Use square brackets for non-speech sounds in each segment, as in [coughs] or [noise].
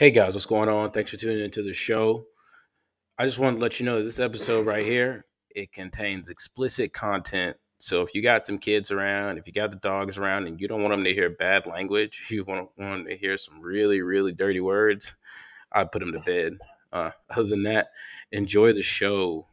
Hey guys, what's going on? Thanks for tuning into the show. I just wanted to let you know that this episode right here, it contains explicit content. So if you got some kids around, if you got the dogs around and you don't want them to hear bad language, [laughs] you want, want them to hear some really, really dirty words, I put them to bed. Uh, other than that, enjoy the show.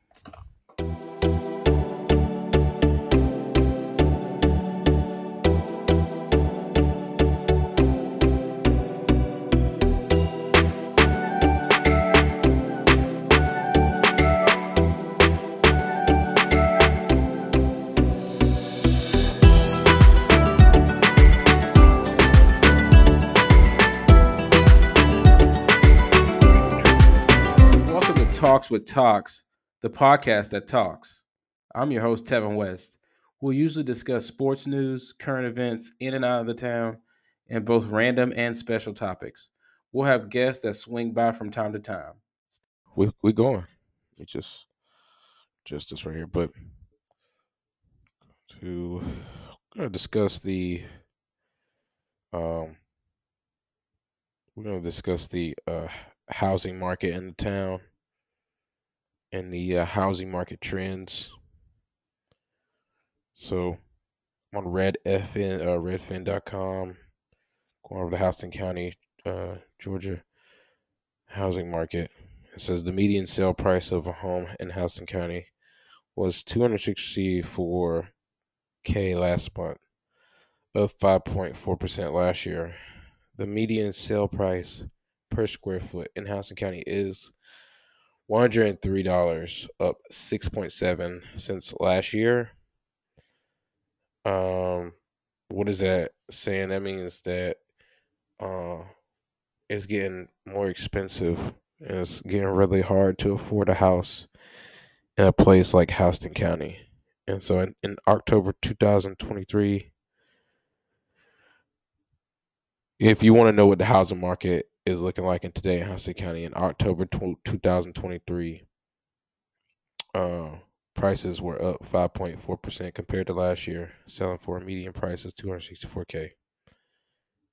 With Talks, the podcast that talks. I'm your host, Tevin West. We'll usually discuss sports news, current events in and out of the town, and both random and special topics. We'll have guests that swing by from time to time. we we going. We just just this right here, but to gonna discuss the um we're gonna discuss the uh housing market in the town and the uh, housing market trends. So I'm on redfn uh redfin.com going over the Houston County uh Georgia housing market. It says the median sale price of a home in Houston County was 264k last month, up 5.4% last year. The median sale price per square foot in Houston County is $103, up 6.7 since last year. Um what is that saying? That means that uh it's getting more expensive and it's getting really hard to afford a house in a place like Houston County. And so in, in October 2023, if you want to know what the housing market is looking like in today in Houston County in October tw- 2023, uh, prices were up 5.4% compared to last year, selling for a median price of 264K.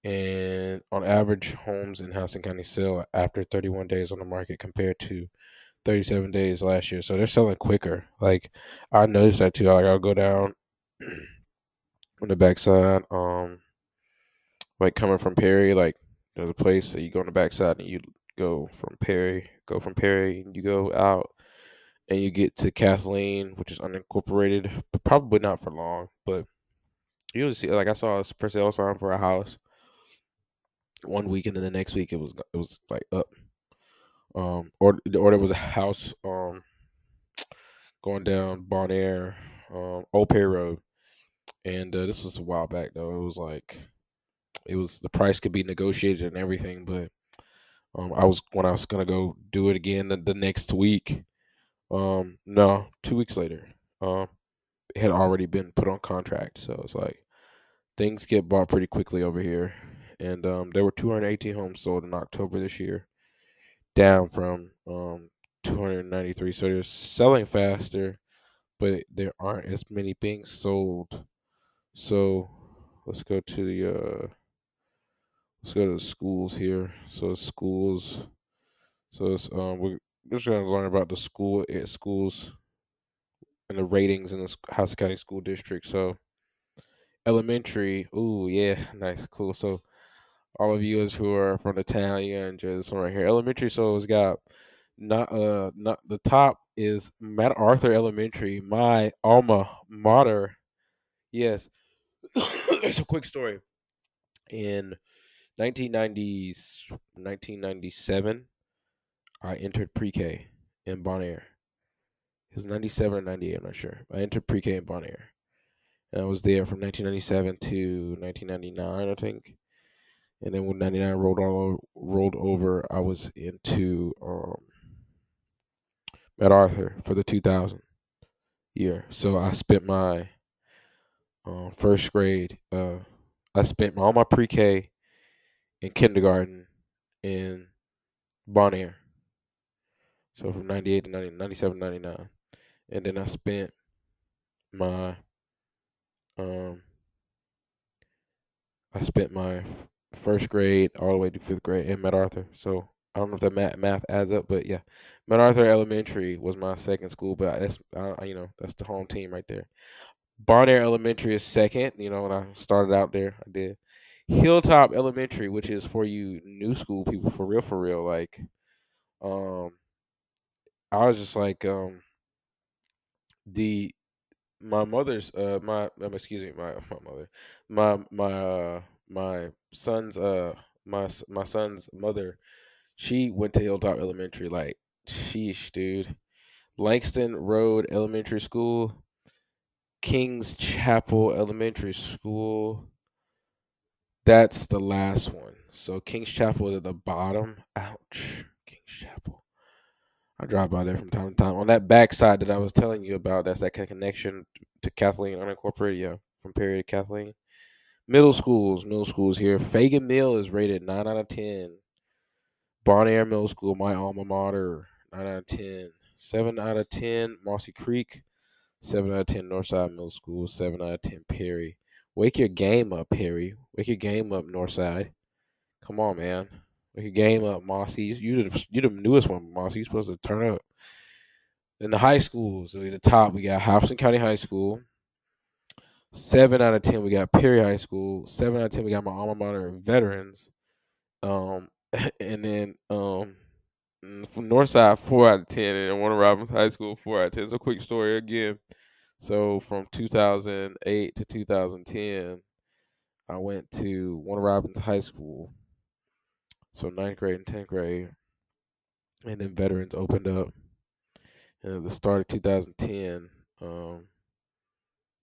And on average, homes in Houston County sell after 31 days on the market compared to 37 days last year. So they're selling quicker. Like I noticed that too. Like I'll go down [clears throat] on the backside, um, like coming from Perry, like there's a place that you go on the backside and you go from Perry, go from Perry, and you go out and you get to Kathleen, which is unincorporated. Probably not for long, but you'll see. Like I saw a for sale sign for a house one week, and then the next week it was it was like up. Um, or or there was a house um going down Bonaire, um, Old Perry Road, and uh, this was a while back though. It was like it was the price could be negotiated and everything, but um, I was when I was gonna go do it again the, the next week. Um, no, two weeks later, um, it had already been put on contract, so it's like things get bought pretty quickly over here. And um, there were 218 homes sold in October this year, down from um 293. So they're selling faster, but there aren't as many being sold. So let's go to the uh let's go to schools here. So schools so it's um we're just gonna learn about the school at schools and the ratings in the House County School District. So elementary, ooh yeah, [laughs] nice, cool. So all of you who are from the town, you gotta enjoy this one right here. Elementary, so it's got not uh not the top is MacArthur Elementary, my alma mater. Yes, [coughs] it's a quick story. In 1990, 1997, I entered pre-K in Bonaire. It was 97 or 98, I'm not sure. I entered pre-K in Bonaire. And I was there from 1997 to 1999, I think and then when 99 rolled all over, rolled over i was into um MacArthur for the 2000 year so i spent my uh, first grade uh i spent all my pre-k and kindergarten in Bonaire so from 98 to 90, 97 99 and then i spent my um i spent my first grade all the way to fifth grade in MacArthur. So I don't know if that math, math adds up, but yeah, MacArthur Elementary was my second school, but that's uh, you know that's the home team right there. Bon Elementary is second. You know when I started out there, I did Hilltop Elementary, which is for you new school people for real, for real. Like, um, I was just like, um, the my mother's uh my um, excuse me my [laughs] my mother my my uh my son's uh my my son's mother she went to Hilltop Elementary like sheesh dude Langston Road Elementary School King's Chapel Elementary School that's the last one so King's Chapel is at the bottom ouch King's Chapel I drive by there from time to time. On that backside that I was telling you about, that's that connection to Kathleen Unincorporated, yeah, from Perry to Kathleen. Middle schools, middle schools here. Feagin Mill is rated 9 out of 10. Bonaire Middle School, my alma mater, 9 out of 10. 7 out of 10, Mossy Creek. 7 out of 10, Northside Middle School. 7 out of 10, Perry. Wake your game up, Perry. Wake your game up, Northside. Come on, man. Wake your game up, Mossy. You the you the newest one, Mossy. You supposed to turn up. In the high schools, at the top we got Houston County High School. Seven out of ten we got Perry High School. Seven out of ten we got my alma mater Veterans. Um, [laughs] and then um, Northside four out of ten, and Warner Robins High School four out of ten. So quick story again. So from 2008 to 2010, I went to Warner Robins High School so ninth grade and tenth grade, and then veterans opened up. And at the start of 2010, um,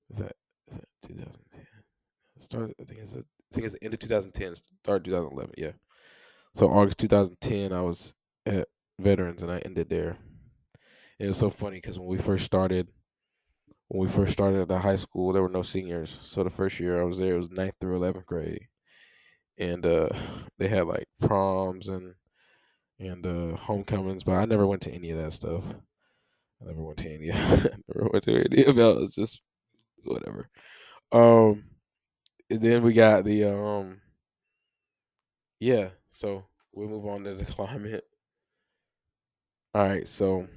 is that is that 2010? Start I think it's a, I think it's the end of 2010, start 2011. Yeah. So August 2010, I was at veterans and I ended there. And it was so funny because when we first started, when we first started at the high school, there were no seniors. So the first year I was there, it was ninth through 11th grade and uh, [sighs] they had like proms and and uh, homecomings, but I never went to any of that stuff. I never went to any. [laughs] never went to any of it. It's just whatever. Um, then we got the um, yeah. So we move on to the [laughs] climate. All right, so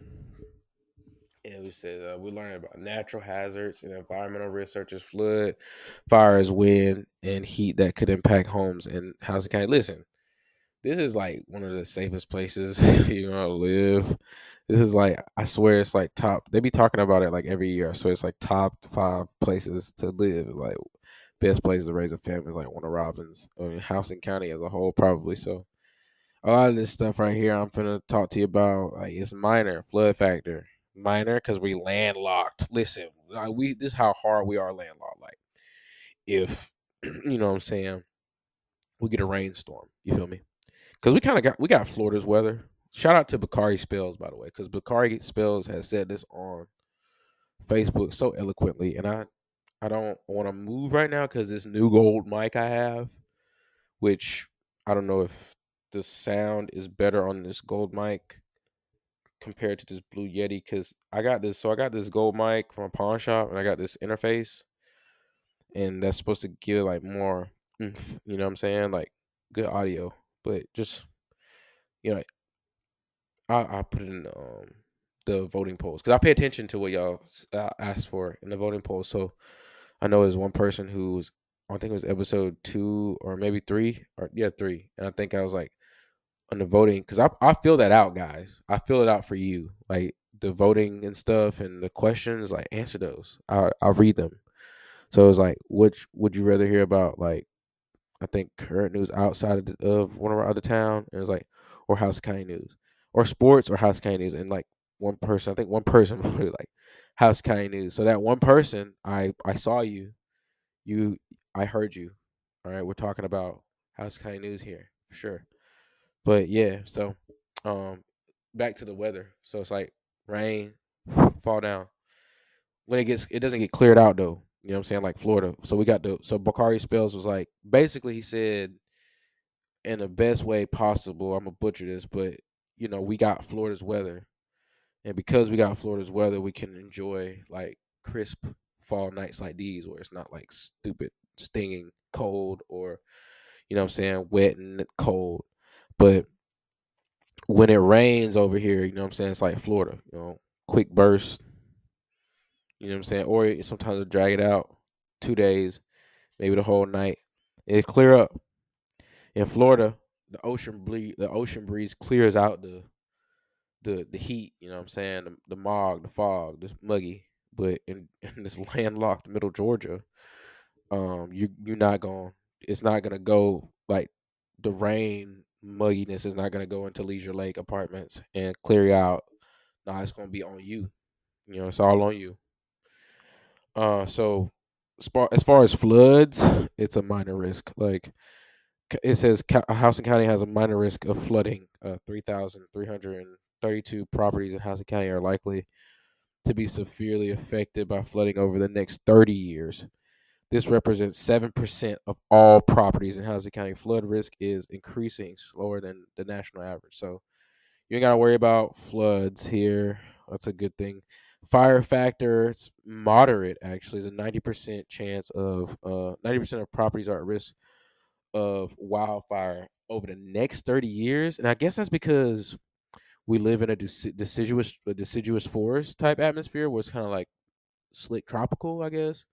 we said uh, we learned about natural hazards and environmental risks such as flood, fires, wind, and heat that could impact homes and Houston County. Listen, this is like one of the safest places [laughs] you're gonna live. This is like I swear it's like top. They be talking about it like every year. So it's like top five places to live. Like best places to raise a family is like Warner Robins. I mean, Houston County as a whole probably. So a lot of this stuff right here I'm gonna talk to you about like it's minor flood factor minor because we landlocked. Listen, like we this is how hard we are landlocked. Like if [clears throat] you know what I'm saying, we get a rainstorm. You feel me? Because we kind of got we got Florida's weather. Shout out to Bakari Spells, by the way, because Bakari Spells has said this on Facebook so eloquently, and I I don't want to move right now because this new gold mic I have, which I don't know if the sound is better on this gold mic compared to this Blue Yeti because I got this. So I got this gold mic from a pawn shop, and I got this interface, and that's supposed to give like more, you know what I'm saying, like good audio. But just you know, I I put it in um the voting polls because I pay attention to what y'all uh, asked for in the voting polls. So I know there's one person who's I think it was episode two or maybe three or yeah three, and I think I was like on the voting because I I feel that out, guys. I feel it out for you, like the voting and stuff and the questions. Like answer those. I I read them. So it's like, which would you rather hear about? Like, I think current news outside of, the, of one of our other town, and it's like, or House County news, or sports, or House County news, and like one person, I think one [laughs] person voted like House County news. So that one person, I I saw you, you, I heard you. All right, we're talking about House County news here sure. But yeah, so um back to the weather. So it's like rain, fall down. When it gets it doesn't get cleared out though. You know what I'm saying? Like Florida. So we got the so Bakari Spells was like basically he said in the best way possible, I'm gonna butcher this, but you know, we got Florida's weather. And because we got Florida's weather, we can enjoy like crisp fall nights like these where it's not like stupid stinging cold or you know what I'm saying, wet and cold. But when it rains over here, you know what I'm saying, it's like Florida, you know, quick burst. You know what I'm saying? Or sometimes drag it out two days, maybe the whole night. It clear up. In Florida, the ocean breeze the ocean breeze clears out the the the heat, you know what I'm saying, the, the mog, the fog, this muggy. But in, [laughs] in this landlocked middle Georgia, um, you you're not gonna. it's not gonna go like the rain mugginess is not gonna go into Leisure Lake apartments and clear you out. Nah, it's gonna be on you. You know, it's all on you. Uh, so as far, as floods, it's a minor risk. Like it says, Houston County has a minor risk of flooding. Uh, three thousand three hundred 32 properties in Houston County are likely to be severely affected by flooding over the next 30 years. This represents 7% of all properties in Houston County. Flood risk is increasing slower than the national average. So you ain't got to worry about floods here. That's a good thing. Fire factor, it's moderate actually. There's a 90% chance of uh 90% of properties are at risk of wildfire over the next 30 years. And I guess that's because we live in a deciduous a deciduous forest type atmosphere where it's kind of like slick tropical, I guess.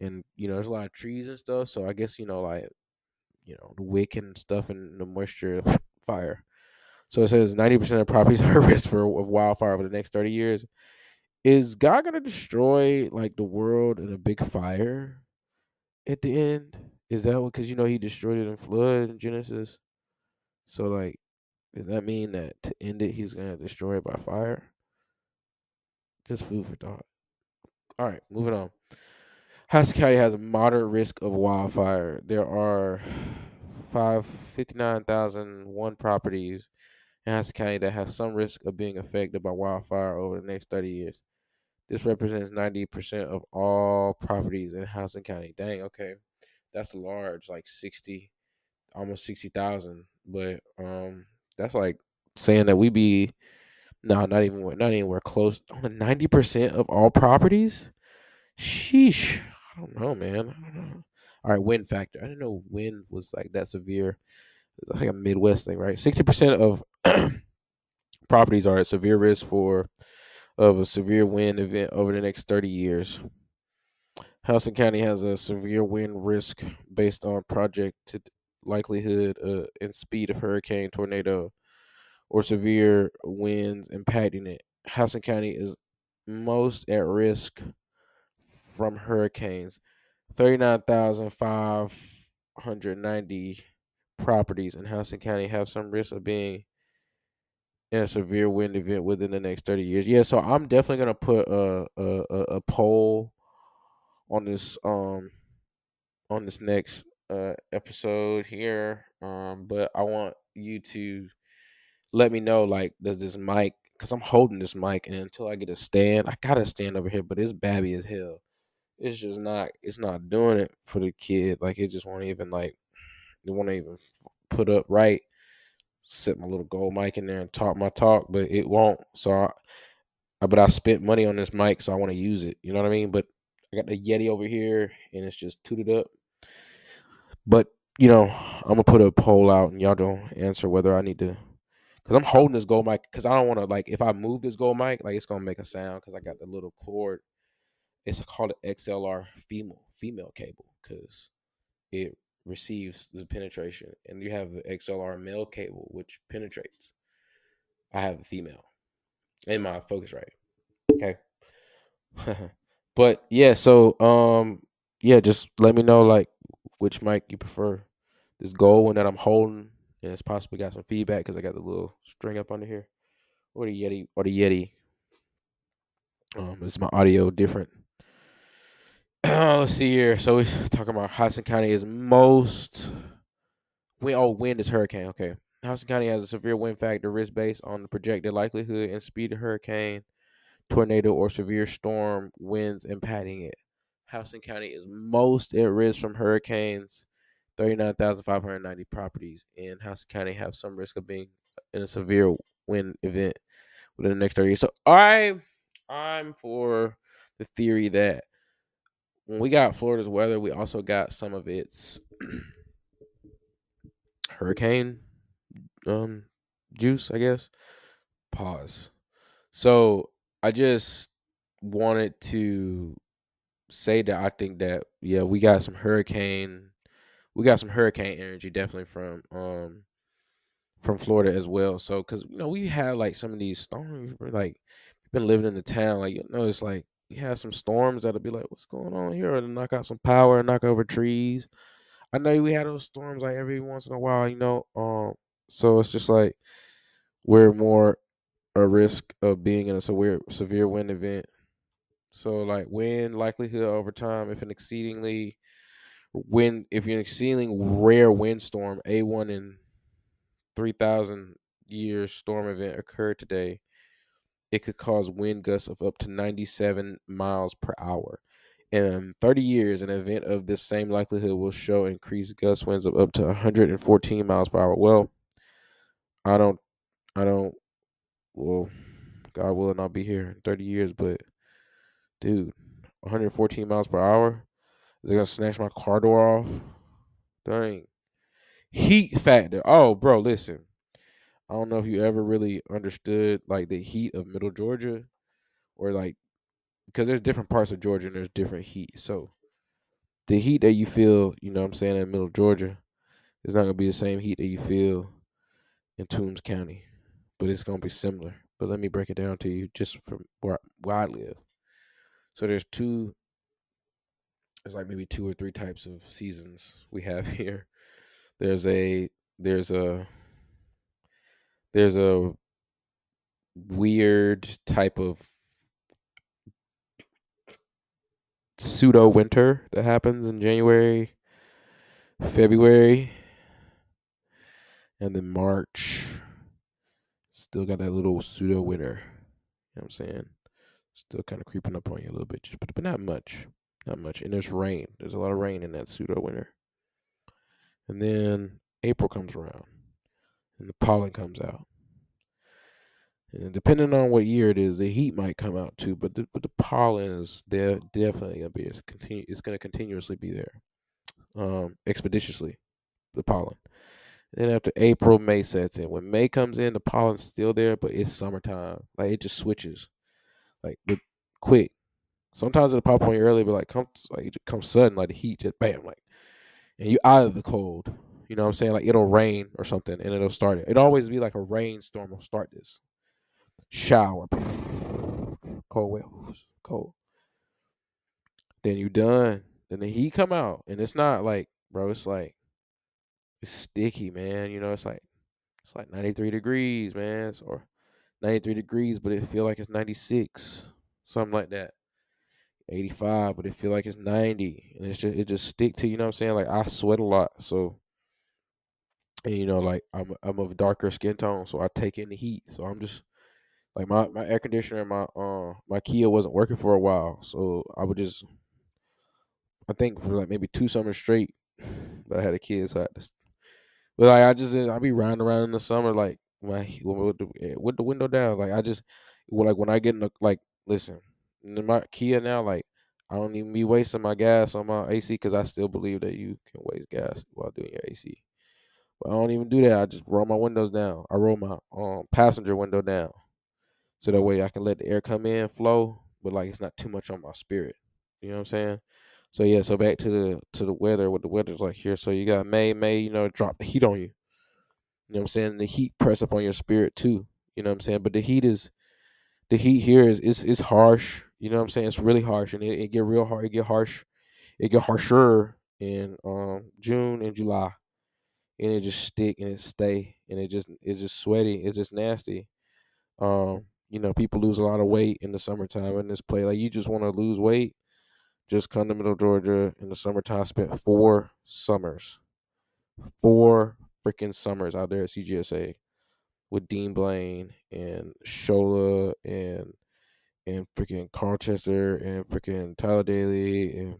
And you know, there's a lot of trees and stuff, so I guess you know, like you know, the wick and stuff and the moisture, [laughs] fire. So it says 90% of properties are at risk for of wildfire over the next 30 years. Is God gonna destroy like the world in a big fire at the end? Is that what? Because you know he destroyed it in flood in Genesis. So like, does that mean that to end it, he's gonna destroy it by fire? Just food for thought. All right, moving on. Houston County has a moderate risk of wildfire. There are five fifty nine thousand one properties in Houston County that have some risk of being affected by wildfire over the next 30 years. This represents 90% of all properties in Houston County. Dang, okay. That's large, like 60, almost 60,000. But um that's like saying that we be no, not even not anywhere close ninety percent of all properties. Sheesh, I don't know, man. I don't know. All right, wind factor. I didn't know wind was like that severe. It's like a Midwest thing, right? Sixty percent of [coughs] properties are at severe risk for of a severe wind event over the next thirty years. Houston County has a severe wind risk based on projected likelihood uh, and speed of hurricane, tornado, or severe winds impacting it. Houston County is most at risk from hurricanes. 39,590 properties in Houston County have some risk of being in a severe wind event within the next 30 years. Yeah, so I'm definitely going to put a, a a poll on this um on this next uh episode here um but I want you to let me know like does this mic because I'm holding this mic and until I get a stand, I gotta stand over here, but it's babby as hell. It's just not it's not doing it for the kid. Like it just won't even like it won't even put up right. Set my little gold mic in there and talk my talk, but it won't. So I, I but I spent money on this mic, so I want to use it. You know what I mean? But I got the Yeti over here and it's just tooted up. But you know, I'm gonna put a poll out and y'all don't answer whether I need to because I'm holding this gold mic because I don't want to like if I move this gold mic, like it's gonna make a sound because I got the little cord. It's called an XLR female female cable because it receives the penetration, and you have the XLR male cable which penetrates. I have a female in my focus right. Okay. [laughs] but yeah, so um yeah, just let me know like which mic you prefer. This gold one that I'm holding and it's possibly got some feedback because I got the little string up under here. Or the Yeti or the Yeti. Um, is my audio different? [clears throat] let's see here. So we're talking about Houston County is most wind. Oh, wind is hurricane. Okay, Houston County has a severe wind factor risk based on the projected likelihood and speed of hurricane, tornado, or severe storm winds impacting it. Houston County is most at risk from hurricanes 39,590 properties in Houston County have some risk of being in a severe wind event within the next 30 years. So I I'm for the theory that when we got Florida's weather, we also got some of its [clears throat] hurricane um juice, I guess. Pause. So I just wanted to say that I think that yeah, we got some hurricane we got some hurricane energy definitely from um from Florida as well. So cuz you know, we had like some of these storms like been living in the town like you know it's like we have some storms that'll be like what's going on here and knock out some power, knock over trees. I know we had those storms like every once in a while, you know. Um so it's just like we're more a risk of being in a severe severe wind event. So like wind likelihood over time if an exceedingly wind if you're an exceedingly rare windstorm, A one in three thousand years storm event occurred today, it could cause wind gusts of up to 97 miles per hour. In 30 years, an event of this same likelihood will show increased gust winds of up to 114 miles per hour. Well, I don't, I don't, well, God willing, I'll not be here in 30 years, but dude, 114 miles per hour? Is it gonna snatch my car door off? Dang. Heat factor. Oh, bro, listen. I don't know if you ever really understood like the heat of middle Georgia or like because there's different parts of Georgia and there's different heat. So the heat that you feel, you know what I'm saying, in middle Georgia is not gonna be the same heat that you feel in Toombs County. But it's gonna be similar. But let me break it down to you just from where, where I live. So there's two there's like maybe two or three types of seasons we have [laughs] here. There's a there's a there's a weird type of pseudo winter that happens in January, February, and then March. Still got that little pseudo winter. You know what I'm saying? Still kind of creeping up on you a little bit, but, but not much. Not much. And there's rain. There's a lot of rain in that pseudo winter. And then April comes around and the pollen comes out. And depending on what year it is, the heat might come out too, but the, but the pollen is there definitely gonna be it's continue it's gonna continuously be there, um, expeditiously, the pollen. And then after April, May sets in. When May comes in, the pollen's still there, but it's summertime. Like it just switches, like the quick. Sometimes it'll pop on you early, but like come like it comes sudden, like the heat just bam, like, and you out of the cold. You know what I'm saying? Like it'll rain or something, and it'll start it. It always be like a rainstorm will start this shower, cold, cold. Then you done. Then the heat come out, and it's not like, bro. It's like it's sticky, man. You know, it's like it's like 93 degrees, man, or 93 degrees, but it feel like it's 96, something like that. 85, but it feel like it's 90, and it's just it just stick to you know what I'm saying. Like I sweat a lot, so and you know like I'm I'm of darker skin tone, so I take in the heat. So I'm just like my my air conditioner, my uh my Kia wasn't working for a while, so I would just I think for like maybe two summers straight [sighs] that I had a kid, so I just but like I just I be riding around in the summer like my with the, eh, with the window down, like I just like when I get in the like listen my Kia now, like I don't even be wasting my gas on my AC because I still believe that you can waste gas while doing your AC. But I don't even do that. I just roll my windows down. I roll my um, passenger window down, so that way I can let the air come in, flow, but like it's not too much on my spirit. You know what I'm saying? So yeah, so back to the to the weather, what the weather's like here. So you got May, May, you know, drop the heat on you. You know what I'm saying? The heat press up on your spirit too. You know what I'm saying? But the heat is the heat here is is is harsh. You know what I'm saying? It's really harsh and it, it get real hard. It get harsh. It get harsher in um June and July. And it just stick and it stay and it just it's just sweaty. It's just nasty. Um, you know, people lose a lot of weight in the summertime in this play. Like you just want to lose weight, just come to Middle Georgia in the summertime. I Spent four summers, four freaking summers out there at CGSA with Dean Blaine and Shola and and freaking Carl Chester and freaking Tyler Daly and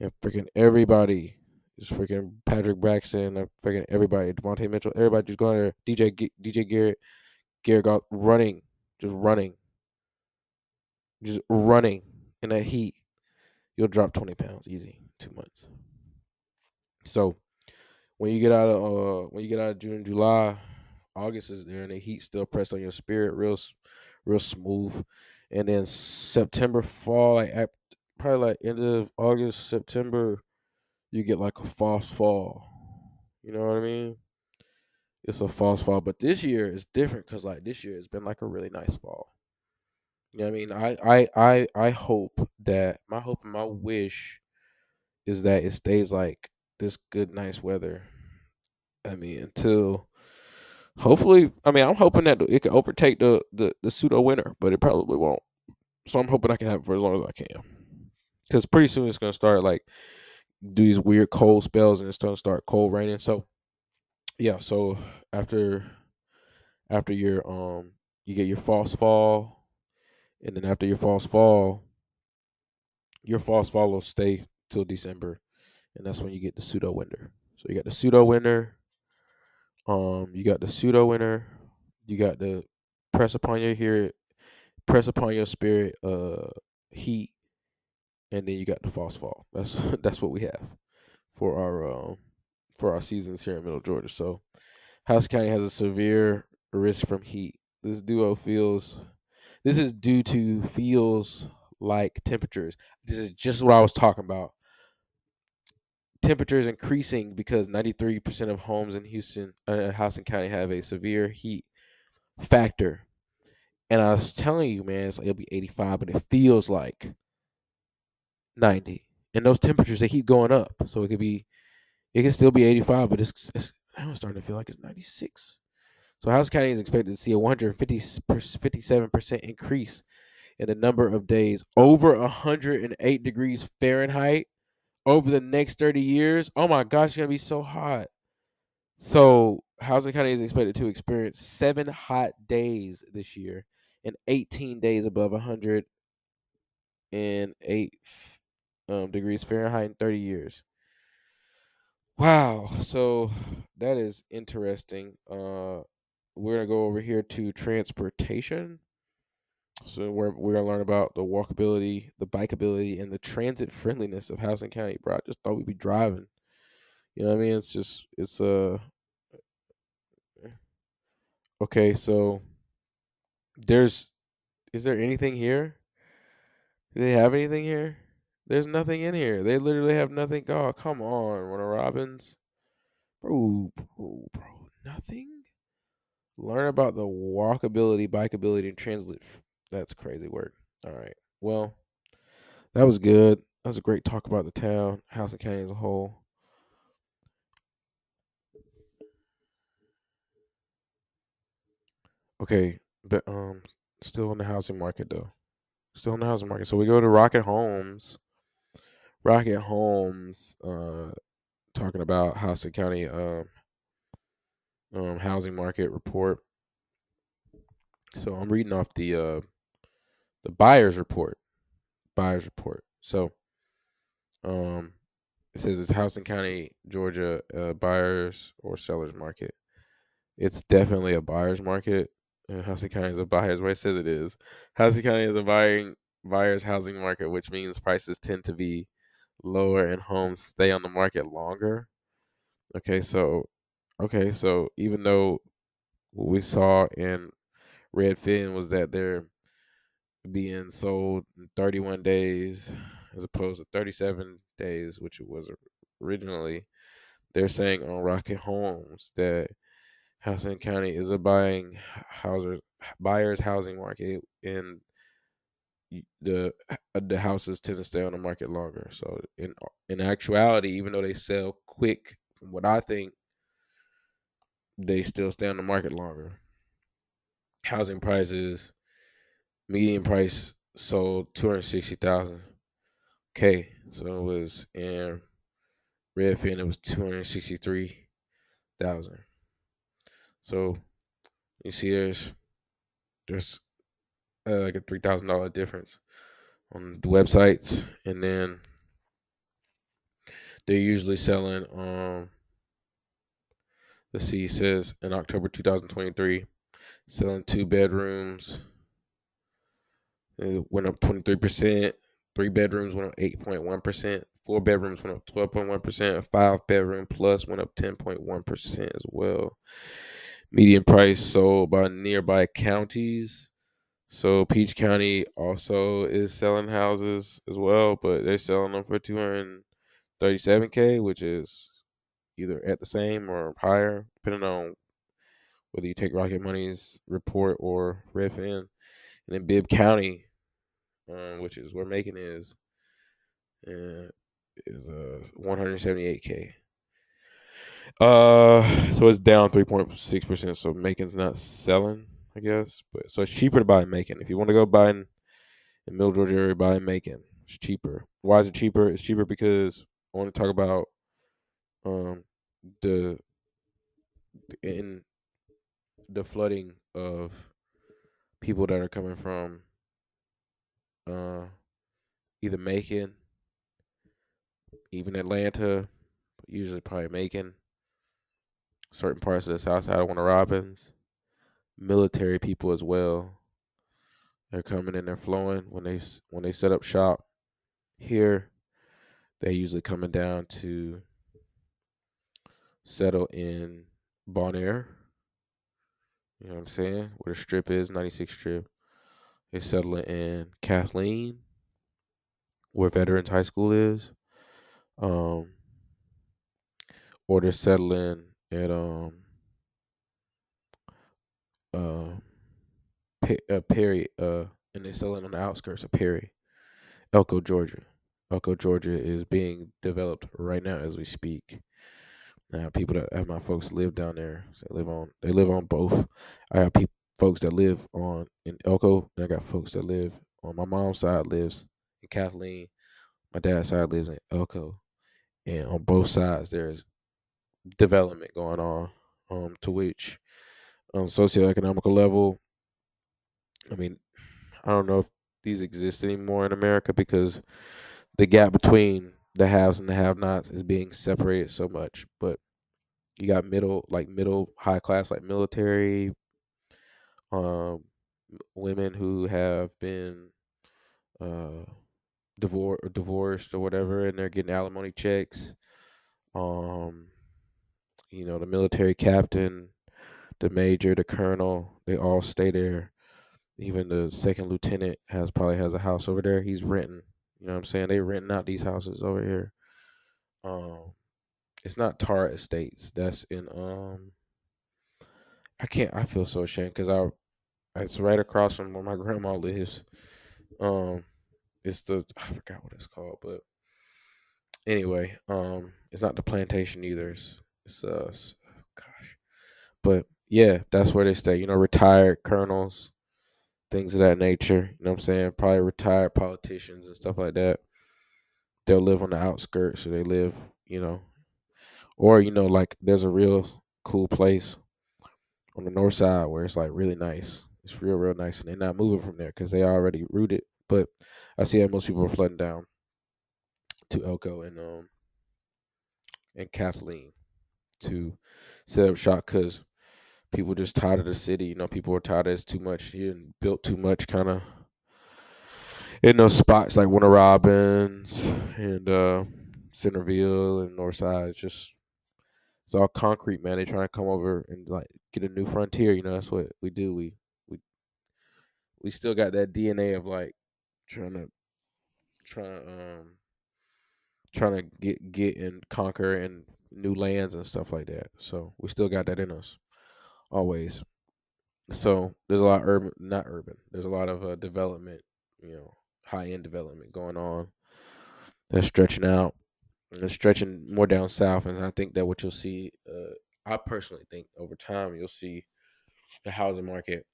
and freaking everybody. Just freaking Patrick Braxton and freaking everybody. Devontae Mitchell, everybody just going there. DJ DJ Garrett, Garrett got running, just running, just running in that heat. You'll drop twenty pounds easy two months. So when you get out of uh when you get out of June, July, August is there, and the heat still pressed on your spirit, real, real smooth. And then September, fall, like probably like end of August, September, you get like a false fall. You know what I mean? It's a false fall, but this year is different because like this year has been like a really nice fall. You know what I mean? I I I I hope that my hope and my wish is that it stays like this good nice weather. I mean, until hopefully, I mean, I'm hoping that it can overtake the the, the pseudo winter, but it probably won't. So I'm hoping I can have it for as long as I can. Because pretty soon it's gonna start like do these weird cold spells and it's gonna start cold raining. So yeah, so after after your um you get your false fall and then after your false fall, your false fall will stay till December, and that's when you get the pseudo winter. So you got the pseudo winter. Um, you got the pseudo winter. You got the press upon your here, press upon your spirit, uh, heat, and then you got the false fall. That's [laughs] that's what we have for our um for our seasons here in Middle Georgia. So House County has a severe risk from heat. This duo feels this is due to feels like temperatures. This is just what I was talking about. Temperatures increasing because 93% of homes in Houston, uh, Houston County, have a severe heat factor. And I was telling you, man, like it'll be 85, but it feels like 90. And those temperatures they keep going up, so it could be, it can still be 85, but it's, it's I'm starting to feel like it's 96. So House County is expected to see a 157% increase in the number of days over 108 degrees Fahrenheit over the next 30 years. Oh my gosh, it's going to be so hot. So Houston County is expected to experience seven hot days this year and 18 days above 108 um, degrees Fahrenheit in 30 years. Wow. So that is interesting. Uh, we're gonna go over here to transportation. So we're we're gonna learn about the walkability, the bikeability, and the transit friendliness of Houston County. Bro, I just thought we'd be driving. You know what I mean? It's just it's uh okay. So there's is there anything here? Do they have anything here? There's nothing in here. They literally have nothing. Oh, come on, Warner Robins, bro, bro, bro, nothing. Learn about the walkability, bikeability, and transit. That's crazy work. All right. Well, that was good. That was a great talk about the town, Houston County as a whole. Okay, but um, still in the housing market though. Still in the housing market. So we go to Rocket Homes. Rocket Homes, uh, talking about Houston County um um, housing market report. So I'm reading off the uh, the buyers report. Buyers report. So um, it says it's Houston County, Georgia uh, buyers or sellers market. It's definitely a buyer's market. Houston County is a buyer's where it says it is. Houston County is a buying buyer's housing market, which means prices tend to be lower and homes stay on the market longer. Okay, so Okay, so even though what we saw in Redfin was that they're being sold in 31 days as opposed to 37 days, which it was originally, they're saying on Rocket Homes that Houston County is a buying houses buyers housing market and the uh, the houses tend to stay on the market longer. So in in actuality, even though they sell quick, from what I think they still stay on the market longer. Housing prices, median price sold two hundred sixty thousand. Okay, so it was in Redfin. It was two hundred sixty three thousand. So you see, there's there's uh, like a three thousand dollar difference on the websites, and then they're usually selling um Let's see, says in October 2023, selling two bedrooms. It went up 23%. Three bedrooms went up 8.1%. Four bedrooms went up 12.1%. Five bedroom plus went up 10.1% as well. Median price sold by nearby counties. So Peach County also is selling houses as well, but they're selling them for 237k, which is either at the same or higher, depending on whether you take Rocket Money's report or Redfin. And then Bibb County, um, which is where Macon is, uh, is uh 178k. Uh, so it's down 3.6 percent. So Macon's not selling, I guess, but so it's cheaper to buy in Macon. If you want to go buy in, in Middle Georgia area, buy in Macon. It's cheaper. Why is it cheaper? It's cheaper because I want to talk about um the in the flooding of people that are coming from uh either Macon, even Atlanta, usually probably Macon, certain parts of the south side of Warner Robins, military people as well. They're coming in, they're flowing when they when they set up shop here. They're usually coming down to settle in Bonaire. You know what I'm saying? Where the strip is, 96 strip. They're settling in Kathleen, where Veterans High School is. Um, or they're settling at um uh, uh Perry uh and they're selling on the outskirts of Perry, Elko, Georgia. Elko, Georgia is being developed right now as we speak. Now, people that have my folks live down there. So they live on they live on both. I have people folks that live on in Elko, and I got folks that live on my mom's side lives in Kathleen. My dad's side lives in Elko, and on both sides there's development going on. Um, to which on a socioeconomical level, I mean, I don't know if these exist anymore in America because the gap between the haves and the have-nots is being separated so much. But you got middle, like middle high class, like military, um, women who have been uh divor- divorced or whatever, and they're getting alimony checks. Um, you know, the military captain, the major, the colonel, they all stay there. Even the second lieutenant has probably has a house over there. He's renting. You know what I'm saying? They renting out these houses over here. Um, it's not Tar Estates. That's in um. I can't. I feel so ashamed because I, it's right across from where my [laughs] grandma lives. Um, it's the I forgot what it's called, but anyway, um, it's not the plantation either. It's, it's uh, gosh, but yeah, that's where they stay. You know, retired colonels, things of that nature. You know what I'm saying? Probably retired politicians and stuff like that. They'll live on the outskirts, so they live, you know, or you know, like there's a real cool place on the north side where it's like really nice. It's real, real nice, and they're not moving from there because they already rooted but I see that most people are flooding down to Elko and um and Kathleen to set up shop because people just tired of the city. You know, people are tired of it's too much here and built too much kind of in those spots like Warner Robins and uh Centerville and Northside. It's just it's all concrete, man. They're trying to come over and like get a new frontier. You know, that's what we do. We we we still got that DNA of like trying to trying to um trying to get get and conquer and new lands and stuff like that. So we still got that in us, always. So there's a lot of urban, not urban. There's a lot of uh, development, you know, high end development going on. That's stretching out and stretching more down south. And I think that what you'll see, uh, I personally think over time you'll see the housing market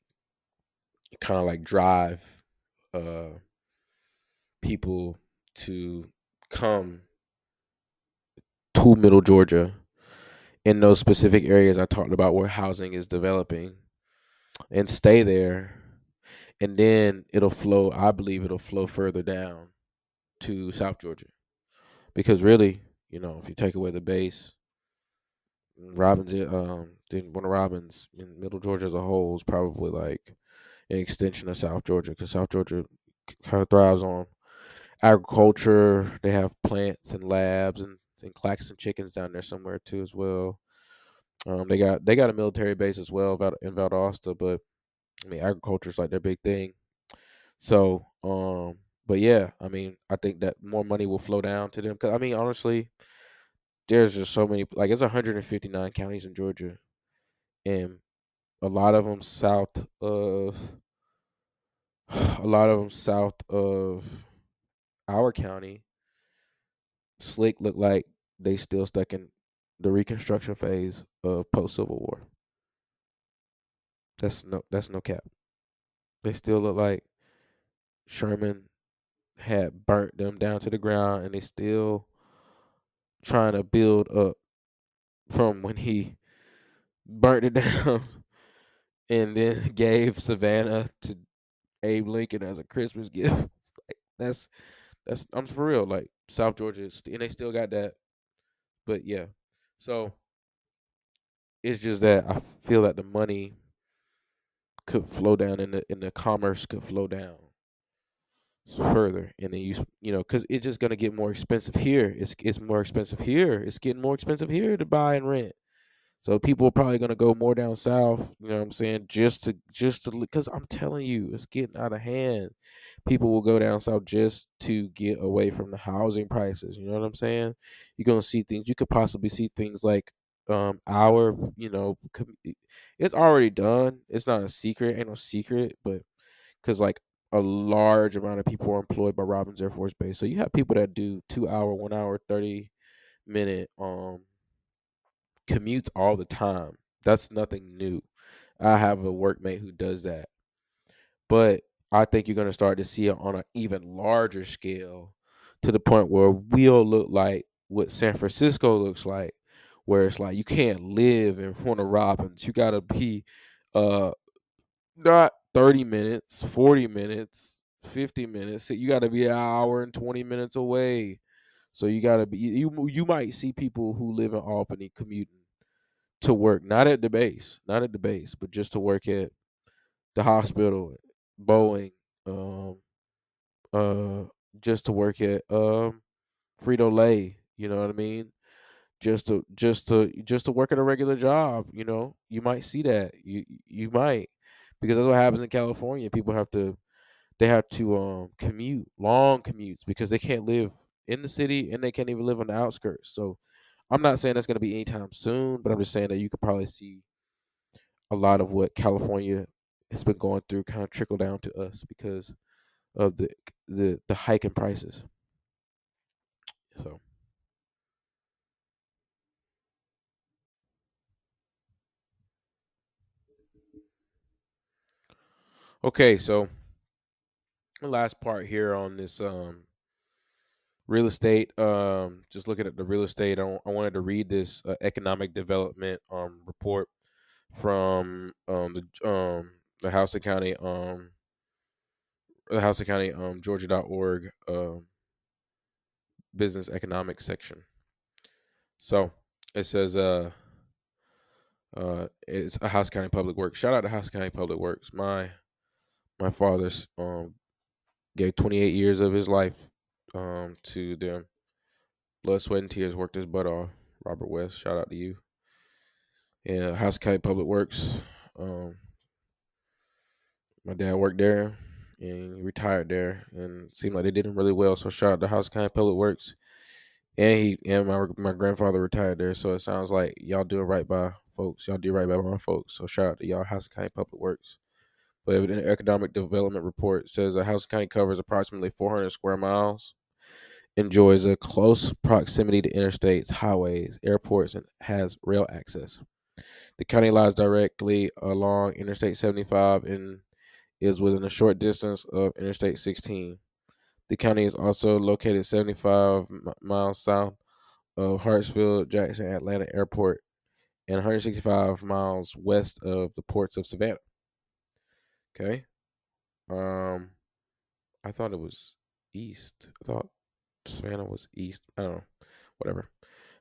kind of like drive uh people to come to middle Georgia in those specific areas I talked about where housing is developing and stay there. And then it'll flow, I believe it'll flow further down to South Georgia. Because really, you know, if you take away the base, Robins, um, then Warner Robins in Middle Georgia as a whole is probably like an extension of South Georgia because South Georgia kind of thrives on agriculture. They have plants and labs and, and Claxton chickens down there somewhere too as well. Um, they got they got a military base as well in Valdosta, but I mean agriculture is like their big thing. So, um, but yeah, I mean, I think that more money will flow down to them. Cause I mean, honestly, there's just so many. Like, it's 159 counties in Georgia, and a lot of them south of [sighs] a lot of them south of our county. Slick look like they still stuck in the reconstruction phase of post Civil War. That's no that's no cap. They still look like Sherman had burnt them down to the ground and they still trying to build up from when he burnt it [laughs] down and then gave Savannah to Abe Lincoln as a Christmas gift. [laughs] like, that's that's I'm for real. Like South Georgia, and they still got that. But yeah, so it's just that I feel that the money could flow down and the and the commerce could flow down further and then you you know because it's just gonna get more expensive here. It's it's more expensive here. It's getting more expensive here to buy and rent so people are probably gonna go more down south you know what i'm saying just to just to because i'm telling you it's getting out of hand people will go down south just to get away from the housing prices you know what i'm saying you're gonna see things you could possibly see things like um our you know it's already done it's not a secret ain't no secret but because like a large amount of people are employed by Robins Air Force Base. So you have people that do two hour, one hour, thirty minute um commutes all the time. That's nothing new. I have a workmate who does that. But I think you're gonna start to see it on an even larger scale to the point where we'll look like what San Francisco looks like, where it's like you can't live in Warner Robins. You gotta be uh not 30 minutes, 40 minutes, 50 minutes. You got to be an hour and 20 minutes away. So you got to be you you might see people who live in Albany commuting to work, not at the base, not at the base, but just to work at the hospital, Boeing, um uh just to work at um Frito Lay, you know what I mean? Just to just to just to work at a regular job, you know. You might see that. You you might because that's what happens in California. People have to they have to um commute long commutes because they can't live in the city and they can't even live on the outskirts. So I'm not saying that's going to be anytime soon, but I'm just saying that you could probably see a lot of what California has been going through kind of trickle down to us because of the the the hike in prices. So Okay, so the last part here on this um real estate um just looking at the real estate I, wanted to read this uh, economic development um report from um the um the Houston County um the Houston County um Georgia.org um business economic section. So it says uh uh it's a Houston County Public Works. Shout out to Houston County Public Works. My my father's um gave 28 years of his life um to them. Blood, sweat, and tears worked his butt off. Robert West, shout out to you. And Houston County Public Works. Um, my dad worked there and retired there and seemed like they did him really well. So shout out to Houston County Public Works. And he and my my grandfather retired there. So it sounds like y'all doing right by folks. Y'all do right by my folks. So shout out to y'all Houston County Public Works. But an economic development report says that Houston County covers approximately 400 square miles, enjoys a close proximity to interstates, highways, airports, and has rail access. The county lies directly along Interstate 75 and is within a short distance of Interstate 16. The county is also located 75 miles south of Hartsfield Jackson Atlanta Airport and 165 miles west of the ports of Savannah. Okay. Um, I thought it was east. I thought Savannah was east. I don't know. Whatever.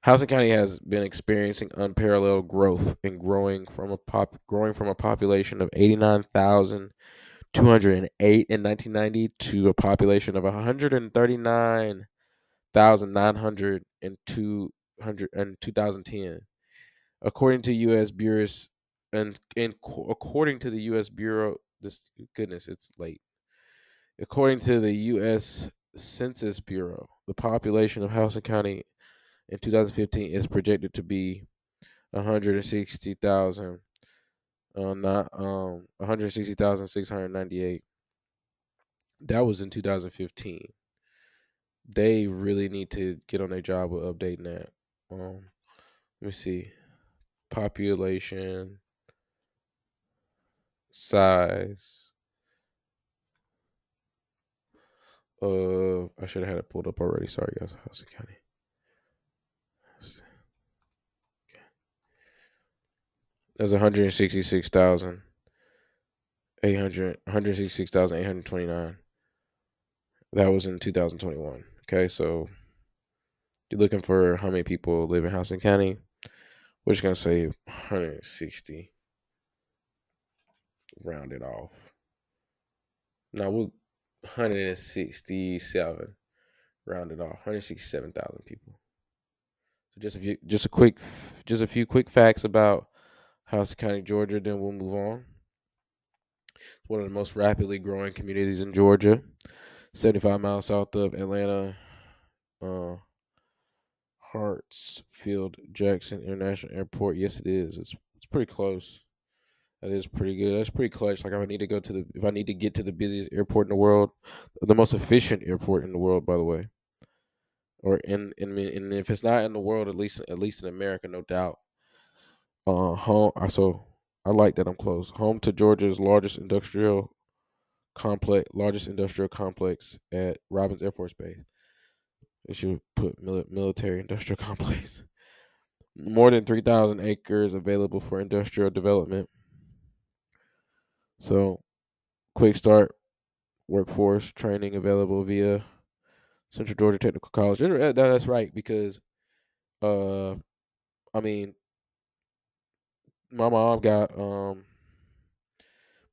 Houston County has been experiencing unparalleled growth and growing from a pop growing from a population of 89,208 in 1990 to a population of 139,900 in, 2010. According to U.S. Bureau's and, and according to the U.S. Bureau, this goodness, it's late. According to the U.S. Census Bureau, the population of Houston County in 2015 is projected to be 160,000 uh, not um 160,698. That was in 2015. They really need to get on their job with updating that. Um, let me see. Population size. Uh, I should have had it pulled up already. Sorry, guys. Houston County. That's 166,000. 800 166,829. That was in 2021. Okay, so you're looking for how many people live in Houston County. We're just gonna say 160. Round it off. Now we'll 167. Round it off. 167,000 people. So just a few, just a quick, just a few quick facts about Houston County, Georgia. Then we'll move on. It's one of the most rapidly growing communities in Georgia. 75 miles south of Atlanta. Uh, Hartsfield Jackson International Airport. Yes, it is. It's it's pretty close. That is pretty good. That's pretty clutch. Like if I need to go to the if I need to get to the busiest airport in the world, the most efficient airport in the world, by the way. Or in in and if it's not in the world, at least at least in America, no doubt. Uh, home. So I like that I'm close. Home to Georgia's largest industrial complex, largest industrial complex at Robins Air Force Base. They should put military industrial [laughs] complex. More than three thousand acres available for industrial development. So, quick start workforce training available via Central Georgia Technical College. That's right because, uh, I mean, my mom got um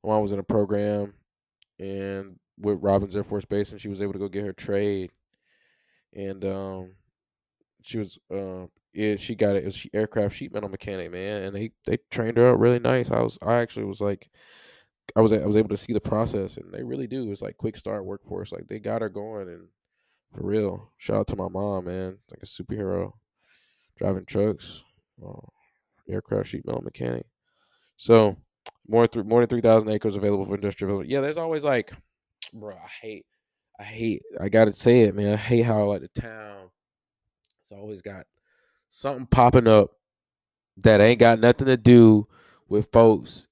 my mom was in a program and with Robins Air Force Base and she was able to go get her trade and um she was uh yeah she got it, it was she, aircraft sheet metal mechanic man and they they trained her out really nice I was I actually was like I was I was able to see the process and they really do it's like quick start workforce like they got her going and for real shout out to my mom man like a superhero driving trucks uh, aircraft sheet metal mechanic. So more th- more than three thousand acres available for industrial. Yeah, there's always like, bro, I hate, I hate, I gotta say it, man. I hate how like the town, it's always got something popping up that ain't got nothing to do with folks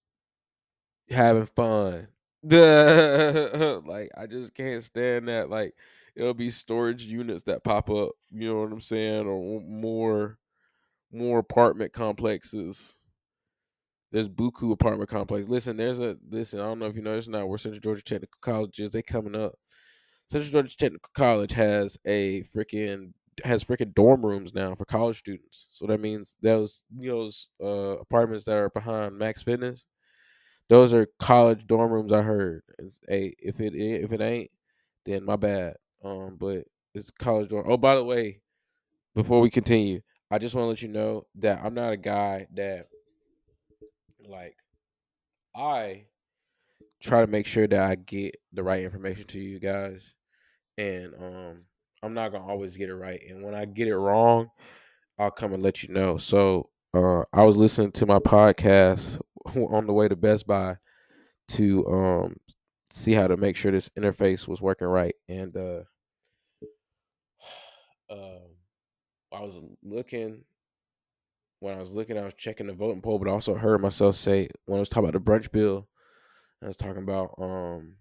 having fun. [laughs] like I just can't stand that. Like it'll be storage units that pop up. You know what I'm saying, or more more apartment complexes. There's Buku apartment complex. Listen, there's a listen. I don't know if you know this now. Where Central Georgia Technical College is. They coming up. Central Georgia Technical College has a freaking has freaking dorm rooms now for college students. So that means those you know, those uh, apartments that are behind Max Fitness, those are college dorm rooms. I heard. It's a if it if it ain't, then my bad. Um, but it's college dorm. Oh, by the way, before we continue, I just want to let you know that I'm not a guy that like I try to make sure that I get the right information to you guys. And um I'm not gonna always get it right. And when I get it wrong, I'll come and let you know. So uh I was listening to my podcast [laughs] on the way to Best Buy to um see how to make sure this interface was working right. And uh [sighs] um I was looking when I was looking, I was checking the voting poll, but I also heard myself say when I was talking about the brunch bill, I was talking about um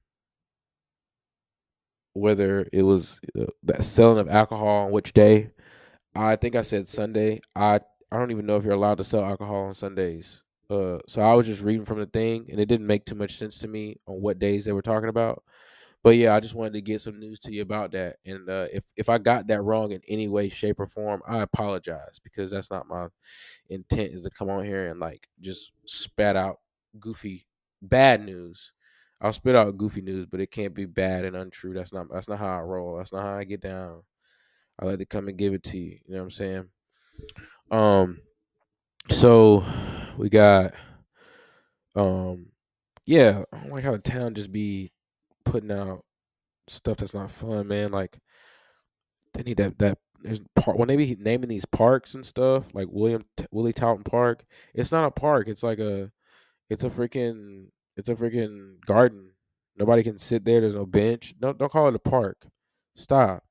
whether it was uh, that selling of alcohol on which day. I think I said Sunday. I I don't even know if you're allowed to sell alcohol on Sundays. Uh, so I was just reading from the thing, and it didn't make too much sense to me on what days they were talking about. But yeah, I just wanted to get some news to you about that. And uh, if if I got that wrong in any way, shape, or form, I apologize because that's not my intent. Is to come on here and like just spat out goofy bad news. I'll spit out goofy news, but it can't be bad and untrue. That's not that's not how I roll. That's not how I get down. I like to come and give it to you. You know what I'm saying? Um so we got um yeah, I don't like how the town just be putting out stuff that's not fun, man. Like they need that that there's part when they be naming these parks and stuff like William Willie Taunton Park. It's not a park. It's like a it's a freaking it's a freaking garden. Nobody can sit there. There's no bench. Don't don't call it a park. Stop.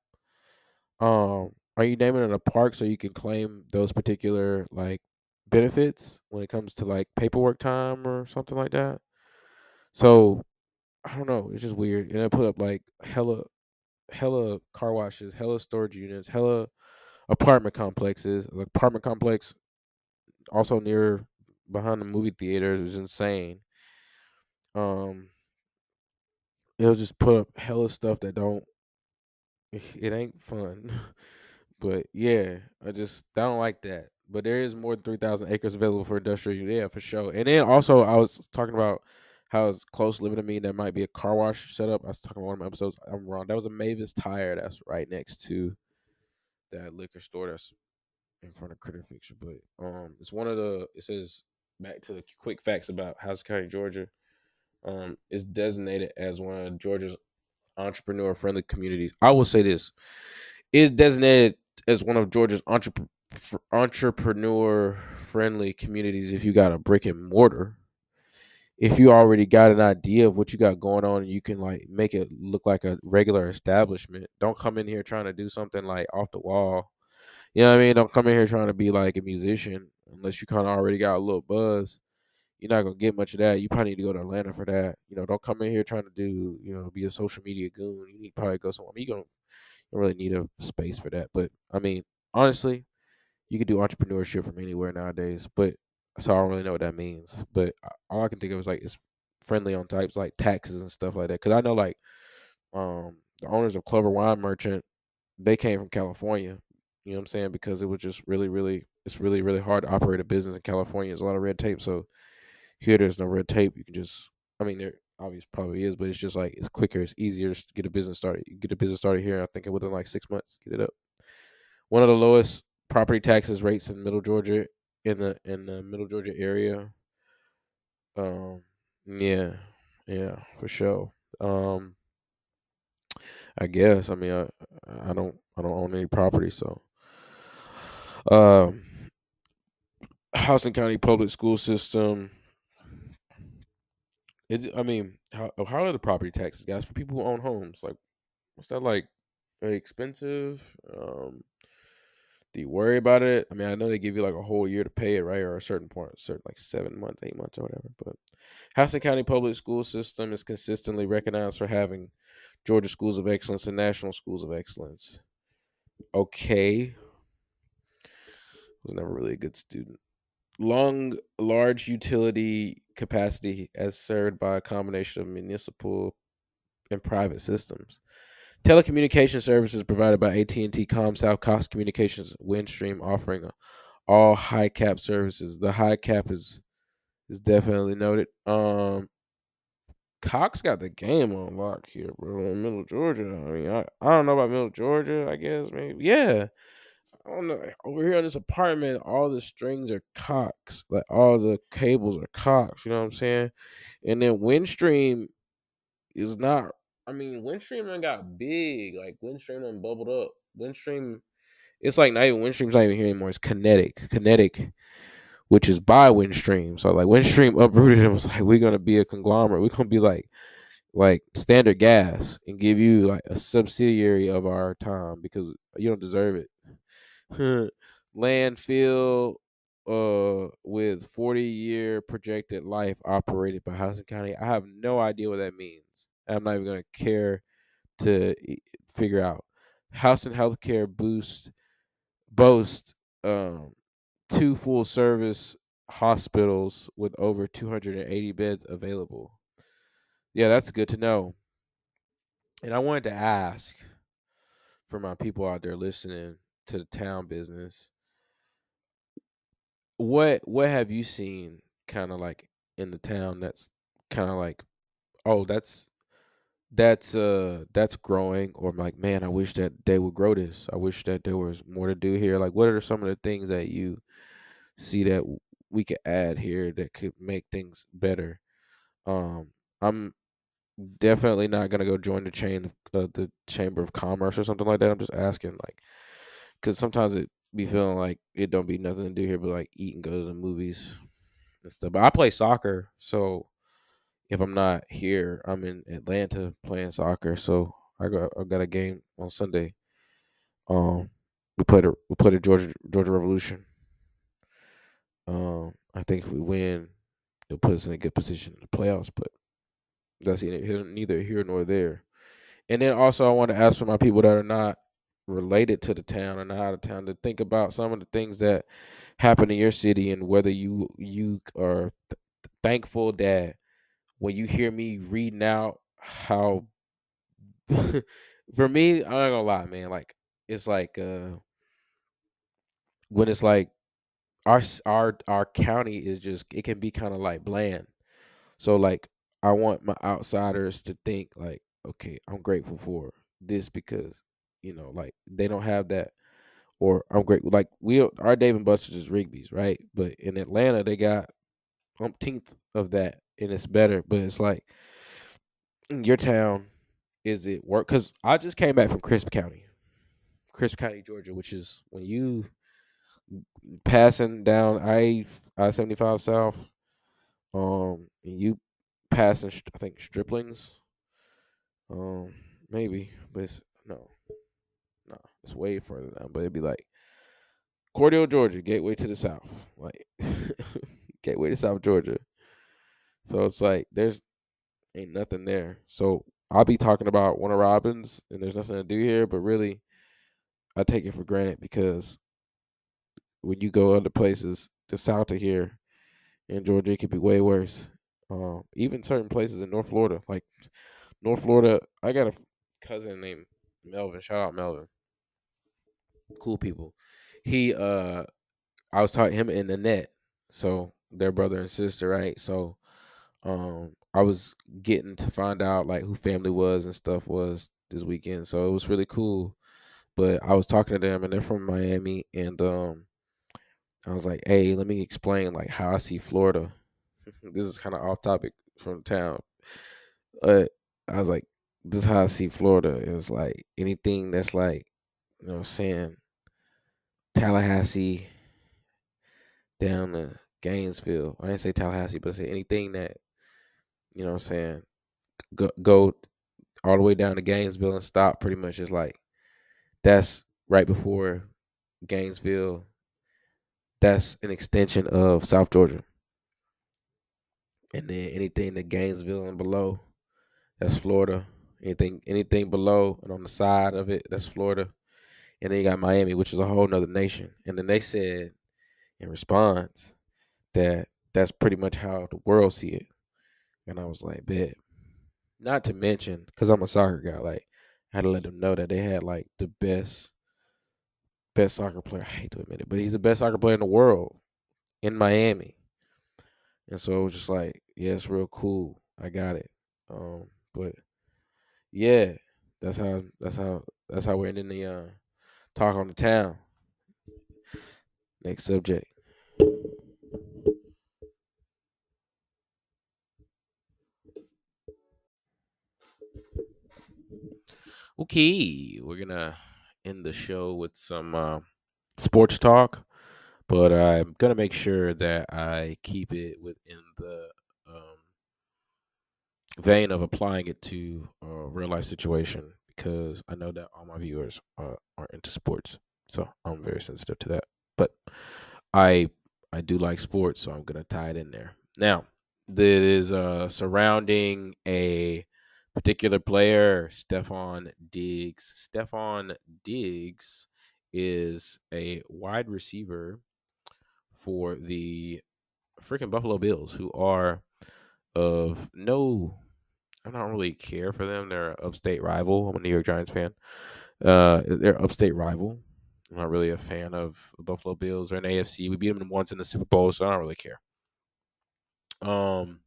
Um, are you naming it a park so you can claim those particular like benefits when it comes to like paperwork time or something like that? So I don't know. It's just weird. And I put up like hella hella car washes, hella storage units, hella apartment complexes. The apartment complex also near behind the movie theaters is insane. Um it'll just put up hella stuff that don't [laughs] it ain't fun. [laughs] but yeah, I just I don't like that. But there is more than three thousand acres available for industrial yeah, for sure. And then also I was talking about how it's close living to me. That might be a car wash setup. I was talking about one of my episodes. I'm wrong. That was a Mavis Tire that's right next to that liquor store that's in front of Critter Fixer. But um, it's one of the. It says back to the quick facts about Houston County, Georgia. Um, is designated as one of Georgia's entrepreneur friendly communities. I will say this: is designated as one of Georgia's entrepreneur entrepreneur friendly communities if you got a brick and mortar if you already got an idea of what you got going on, you can like make it look like a regular establishment. Don't come in here trying to do something like off the wall. You know what I mean? Don't come in here trying to be like a musician unless you kind of already got a little buzz. You're not gonna get much of that. You probably need to go to Atlanta for that. You know, don't come in here trying to do, you know, be a social media goon. You need probably go somewhere. I mean, you don't really need a space for that. But I mean, honestly, you can do entrepreneurship from anywhere nowadays. But so I don't really know what that means. But all I can think of is like it's friendly on types like taxes and stuff like that. Because I know like um the owners of Clover Wine Merchant, they came from California. You know what I'm saying? Because it was just really, really, it's really, really hard to operate a business in California. There's a lot of red tape. So here, there's no red tape. You can just, I mean, there obviously probably is, but it's just like it's quicker, it's easier to get a business started. You get a business started here. I think within like six months, get it up. One of the lowest property taxes rates in Middle Georgia in the in the Middle Georgia area. Um, yeah, yeah, for sure. Um, I guess. I mean, I I don't I don't own any property, so. Um, Houston County Public School System. It, I mean, how how are the property taxes, guys, for people who own homes? Like, what's that like? Very expensive. Um, do you worry about it? I mean, I know they give you like a whole year to pay it, right? Or a certain point, certain like seven months, eight months, or whatever. But Houston County Public School System is consistently recognized for having Georgia Schools of Excellence and National Schools of Excellence. Okay. Was never really a good student. Long, large utility capacity as served by a combination of municipal and private systems. Telecommunication services provided by AT&T, ComSouth, Cox Communications, Windstream, offering all high cap services. The high cap is is definitely noted. Um, Cox got the game on lock here, bro. In Middle Georgia. I mean, I, I don't know about Middle Georgia. I guess maybe yeah. I don't know. Over here in this apartment, all the strings are Cox. Like all the cables are Cox. You know what I'm saying? And then Windstream is not I mean, Windstream got big. Like Windstream done bubbled up. Windstream, it's like not even Windstream's not even here anymore. It's Kinetic, Kinetic, which is by Windstream. So like Windstream [laughs] uprooted and was like, we're gonna be a conglomerate. We're gonna be like like standard gas and give you like a subsidiary of our time because you don't deserve it. [laughs] Landfill uh with 40 year projected life operated by Houston County. I have no idea what that means. I'm not even going to care to figure out. Houston Healthcare boost boast um, two full service hospitals with over 280 beds available. Yeah, that's good to know. And I wanted to ask for my people out there listening to the town business what what have you seen kind of like in the town that's kind of like oh, that's that's uh that's growing or I'm like man i wish that they would grow this. I wish that there was more to do here. Like what are some of the things that you see that we could add here that could make things better? Um i'm definitely not gonna go join the chain uh, the chamber of commerce or something like that. I'm just asking like because sometimes it be feeling like it don't be nothing to do here but like eat and go to the movies and stuff. But i play soccer so if I'm not here, I'm in Atlanta playing soccer. So I got I got a game on Sunday. Um, we played a we played a Georgia Georgia Revolution. Um, I think if we win, it'll put us in a good position in the playoffs. But that's neither here nor there. And then also, I want to ask for my people that are not related to the town and out of town to think about some of the things that happen in your city and whether you you are th- thankful that when you hear me reading out how [laughs] for me, I'm not gonna lie, man, like it's like uh when it's like our our our county is just it can be kind of like bland. So like I want my outsiders to think like, okay, I'm grateful for this because you know, like they don't have that or I'm great like we our Dave and Buster's is Rigby's, right? But in Atlanta they got umpteenth of that and it's better, but it's like your town is it work? Because I just came back from Crisp County, Crisp County, Georgia, which is when you passing down I I seventy five south, um, and you passing I think Striplings, um, maybe, but it's no, no, it's way further down. But it'd be like Cordele, Georgia, gateway to the south, like [laughs] gateway to South Georgia. So it's like there's ain't nothing there. So I'll be talking about Warner Robins and there's nothing to do here, but really I take it for granted because when you go other places to south of here in Georgia, it could be way worse. Um, even certain places in North Florida, like North Florida, I got a cousin named Melvin. Shout out Melvin. Cool people. He uh I was talking him the net. So their brother and sister, right? So um I was getting to find out like who family was and stuff was this weekend. So it was really cool. But I was talking to them and they're from Miami and um I was like, "Hey, let me explain like how I see Florida." [laughs] this is kind of off topic from town. But I was like, "This is how I see Florida. Is like anything that's like, you know, what I'm saying Tallahassee down to Gainesville. I didn't say Tallahassee, but I said anything that you know what I'm saying, go, go all the way down to Gainesville and stop pretty much is like that's right before Gainesville. That's an extension of South Georgia. And then anything that Gainesville and below, that's Florida. Anything anything below and on the side of it, that's Florida. And then you got Miami, which is a whole nother nation. And then they said in response that that's pretty much how the world see it. And I was like, bet. Not to mention, because I'm a soccer guy, like I had to let them know that they had like the best best soccer player. I hate to admit it, but he's the best soccer player in the world in Miami. And so it was just like, yeah, it's real cool. I got it. Um, but yeah, that's how that's how that's how we're ending the uh, talk on the town. Next subject. Okay, we're gonna end the show with some uh, sports talk, but I'm gonna make sure that I keep it within the um, vein of applying it to a real life situation because I know that all my viewers are, are into sports, so I'm very sensitive to that. But I I do like sports, so I'm gonna tie it in there. Now, that is uh, surrounding a particular player, Stefon Diggs. Stefon Diggs is a wide receiver for the freaking Buffalo Bills, who are of no, I don't really care for them. They're an upstate rival. I'm a New York Giants fan. Uh, they're upstate rival. I'm not really a fan of Buffalo Bills or an AFC. We beat them once in the Super Bowl, so I don't really care. Um,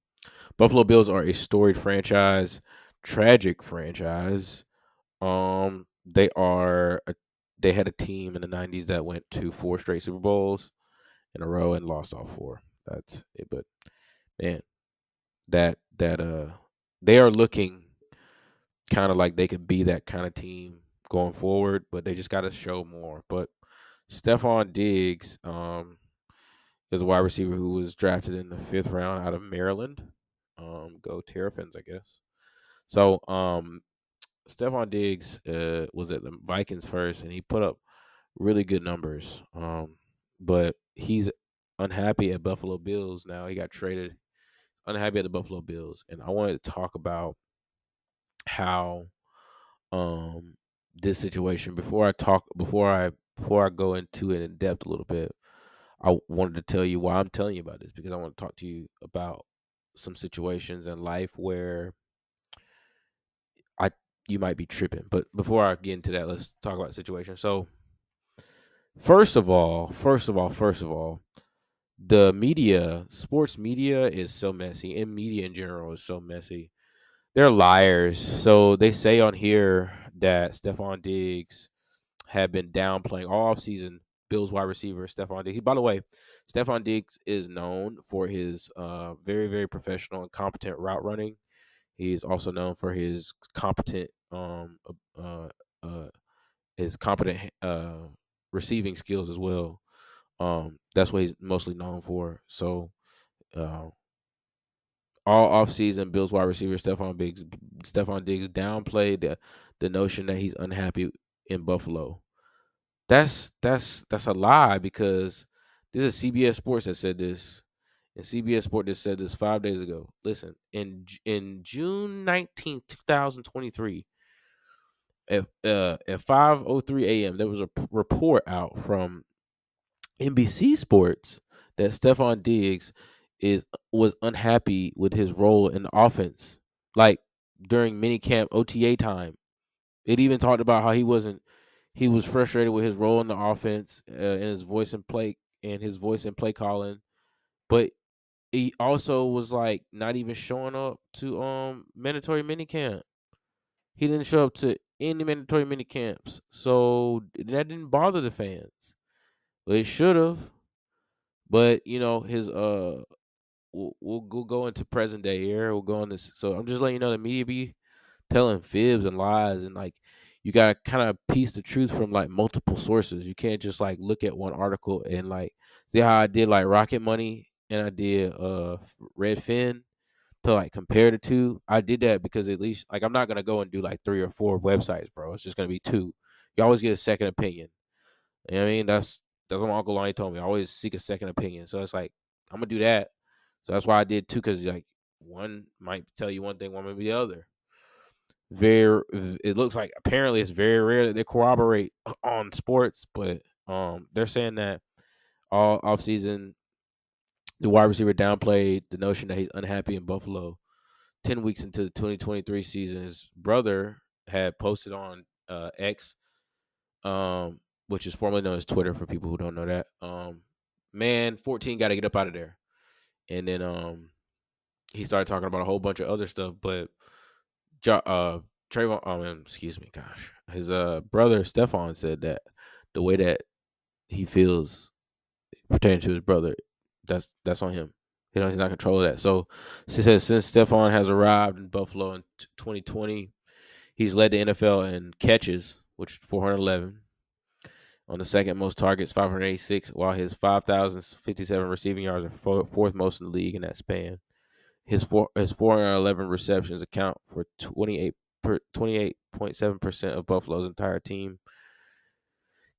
Buffalo Bills are a storied franchise, tragic franchise. Um, they are a, they had a team in the '90s that went to four straight Super Bowls in a row and lost all four. That's it. But man, that that uh, they are looking kind of like they could be that kind of team going forward, but they just got to show more. But Stefon Diggs um, is a wide receiver who was drafted in the fifth round out of Maryland. Um, go Terrapins, I guess. So um, Stefon Diggs uh, was at the Vikings first, and he put up really good numbers. Um, but he's unhappy at Buffalo Bills now. He got traded. Unhappy at the Buffalo Bills, and I wanted to talk about how um this situation before I talk before I before I go into it in depth a little bit. I wanted to tell you why I'm telling you about this because I want to talk to you about some situations in life where you might be tripping. But before I get into that, let's talk about the situation. So first of all, first of all, first of all, the media, sports media is so messy, and media in general is so messy. They're liars. So they say on here that Stefon Diggs had been downplaying all offseason Bills wide receiver Stefon Diggs. By the way, Stefon Diggs is known for his uh, very, very professional and competent route running. He's also known for his competent, um, uh, uh, his competent uh, receiving skills as well. Um, that's what he's mostly known for. So, uh, all offseason, Bills wide receiver Stefon Diggs, Stefon Diggs downplayed the the notion that he's unhappy in Buffalo. That's that's that's a lie because this is CBS Sports that said this, and CBS Sports just said this five days ago. Listen, in in June nineteenth, two thousand twenty three, at uh, at five oh three a.m., there was a p- report out from NBC Sports that Stefon Diggs is was unhappy with his role in the offense, like during minicamp OTA time. It even talked about how he wasn't he was frustrated with his role in the offense uh, and his voice and play and his voice and play calling, but he also was like not even showing up to um mandatory minicamp. He didn't show up to any mandatory mini camps, so that didn't bother the fans. But it should have. But you know his uh, we'll, we'll, we'll go into present day here. We'll go on this. So I'm just letting you know the media be telling fibs and lies and like you gotta kind of piece the truth from like multiple sources. You can't just like look at one article and like see how I did like Rocket Money and I did uh Redfin to like compare the two. I did that because at least like I'm not gonna go and do like three or four websites, bro. It's just gonna be two. You always get a second opinion. You know what I mean? That's that's what my uncle Lonnie told me. I always seek a second opinion. So it's like I'm gonna do that. So that's why I did two, because like one might tell you one thing, one might be the other. Very, it looks like apparently it's very rare that they corroborate on sports, but um, they're saying that all off season, the wide receiver downplayed the notion that he's unhappy in Buffalo. Ten weeks into the 2023 season, his brother had posted on uh, X, um, which is formerly known as Twitter for people who don't know that. Um, man, 14 got to get up out of there and then um he started talking about a whole bunch of other stuff. But uh Trevon, um, excuse me, gosh, his uh brother Stefon said that the way that he feels pertaining to his brother, that's that's on him. You know, he's not controlling that. So she says since Stefon has arrived in Buffalo in 2020, he's led the NFL in catches, which is 411, on the second most targets, 586, while his 5,057 receiving yards are fourth most in the league in that span. His four, his 411 receptions account for 28 per, 28.7% of Buffalo's entire team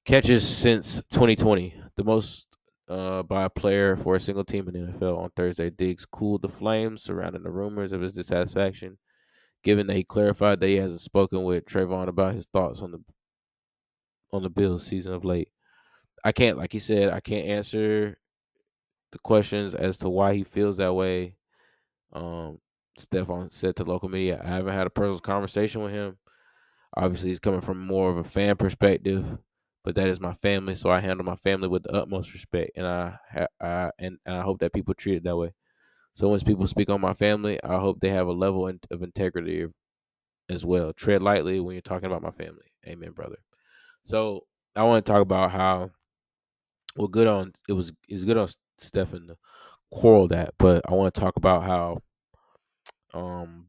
catches since 2020, the most uh, by a player for a single team in the NFL on Thursday. Diggs cooled the flames surrounding the rumors of his dissatisfaction, given that he clarified that he hasn't spoken with Trevon about his thoughts on the on the Bills season of late. I can't, like he said, I can't answer the questions as to why he feels that way. Um, Stefon said to local media, I haven't had a personal conversation with him. Obviously, he's coming from more of a fan perspective, but that is my family, so I handle my family with the utmost respect, and I, I and, and I hope that people treat it that way. So once people speak on my family, I hope they have a level of integrity as well. Tread lightly when you're talking about my family. Amen, brother. So I want to talk about how well good on it was it's good on Stefon to quarrel that, but I want to talk about how um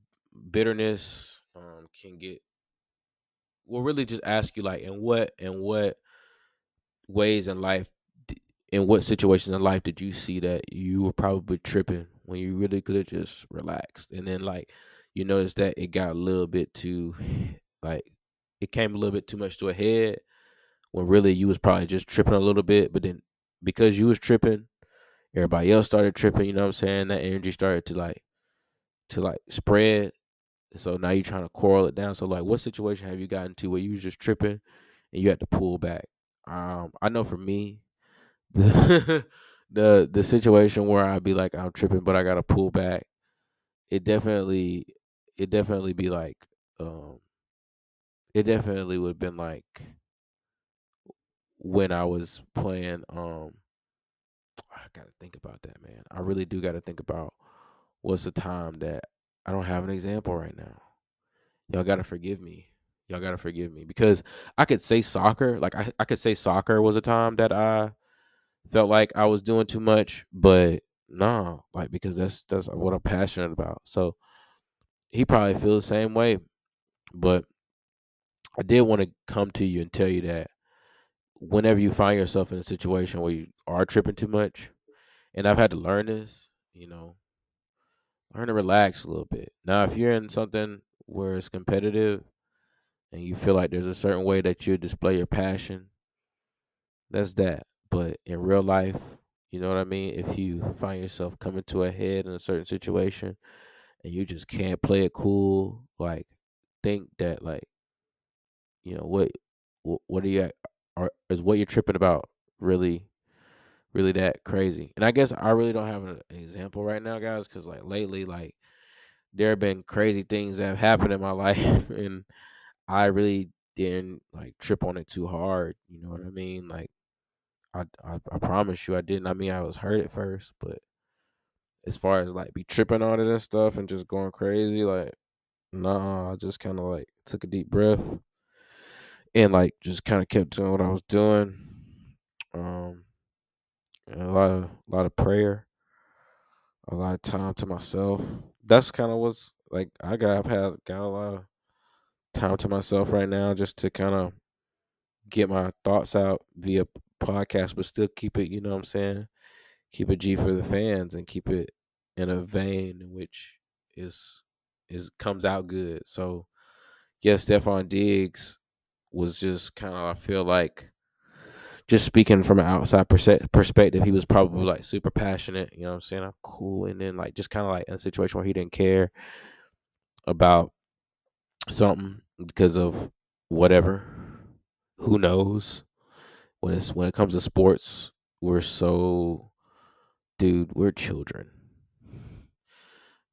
bitterness um can get will really just ask you like in what and what ways in life in what situations in life did you see that you were probably tripping when you really could have just relaxed? And then like you notice that it got a little bit too [sighs] like it came a little bit too much to a head when really you was probably just tripping a little bit but then because you was tripping everybody else started tripping you know what i'm saying? That energy started to like to like spread. So now you're trying to quarrel it down. So like what situation have you gotten to where you was just tripping and you had to pull back um i know for me [laughs] the the, the situation where i'd be like i'm tripping but i gotta pull back it definitely it definitely be like um it definitely would have been like when I was playing um I gotta think about that man. I really do gotta think about what's the time that I don't have an example right now. Y'all gotta forgive me. Y'all gotta forgive me. Because I could say soccer, like I, I could say soccer was a time that I felt like I was doing too much, but no, like because that's that's what I'm passionate about. So he probably feels the same way. But I did want to come to you and tell you that whenever you find yourself in a situation where you are tripping too much, and I've had to learn this, you know, learn to relax a little bit. Now, if you're in something where it's competitive and you feel like there's a certain way that you display your passion, that's that. But in real life, you know what I mean? If you find yourself coming to a head in a certain situation and you just can't play it cool, like think that like you know what what are you are is what you're tripping about really really that crazy and i guess i really don't have an example right now guys because like lately like there have been crazy things that have happened in my [laughs] life and i really didn't like trip on it too hard you know what i mean like I, I i promise you i didn't i mean i was hurt at first but as far as like be tripping on it and stuff and just going crazy like nah i just kind of like took a deep breath and like just kind of kept doing what I was doing. Um, a lot of a lot of prayer, a lot of time to myself. That's kind of what's like I got. I've had got a lot of time to myself right now, just to kind of get my thoughts out via podcast, but still keep it. You know what I'm saying? Keep it G for the fans and keep it in a vein in which is is comes out good. So, yes, Stefon Diggs was just kind of I feel like just speaking from an outside perspective, he was probably like super passionate. You know what I'm saying? I'm cool, and then like just kind of like in a situation where he didn't care about something because of whatever. Who knows? When it's when it comes to sports, we're so, dude, we're children.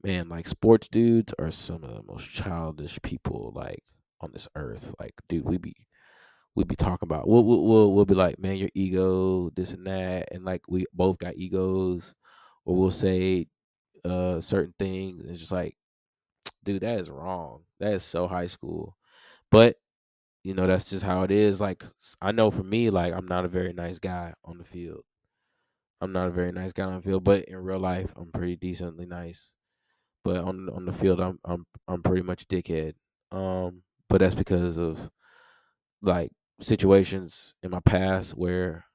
Man, like sports dudes are some of the most childish people like on this earth. Like, dude, we be we be talking about we'll, we'll we'll be like, man, your ego, this and that, and like we both got egos, or we'll say uh certain things, it's just like, dude, that is wrong. That is so high school, but you know that's just how it is. Like I know for me, like I'm not a very nice guy on the field. I'm not a very nice guy on the field, but in real life, I'm pretty decently nice. But on on the field, I'm I'm I'm pretty much a dickhead. Um, but that's because of like situations in my past where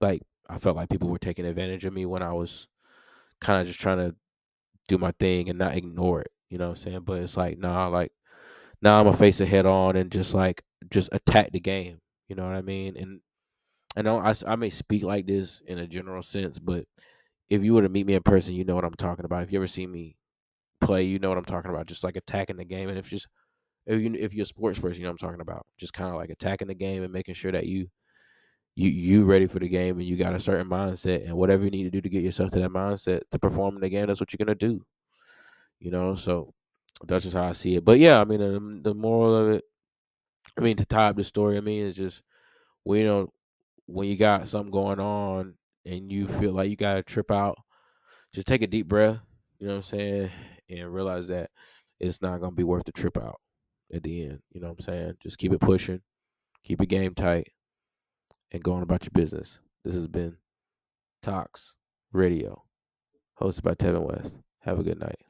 like I felt like people were taking advantage of me when I was kind of just trying to do my thing and not ignore it. You know what I'm saying? But it's like, nah, like now I'm gonna face it head on and just like just attack the game. You know what I mean? And I know I, I may speak like this in a general sense, but if you were to meet me in person, you know what I'm talking about. If you ever see me play, you know what I'm talking about. Just like attacking the game, and if just if you if you're a sports person, you know what I'm talking about. Just kind of like attacking the game and making sure that you you you ready for the game and you got a certain mindset and whatever you need to do to get yourself to that mindset to perform in the game, that's what you're gonna do you know. So that's just how I see it. But yeah, I mean, the, the moral of it, I mean, to tie up the story, I mean, it's just we you know when you got something going on and you feel like you got to trip out, just take a deep breath. You know what I'm saying, and realize that it's not gonna be worth the trip out at the end. You know what I'm saying? Just keep it pushing, keep your game tight, and going about your business. This has been Talks Radio, hosted by Tevin West. Have a good night.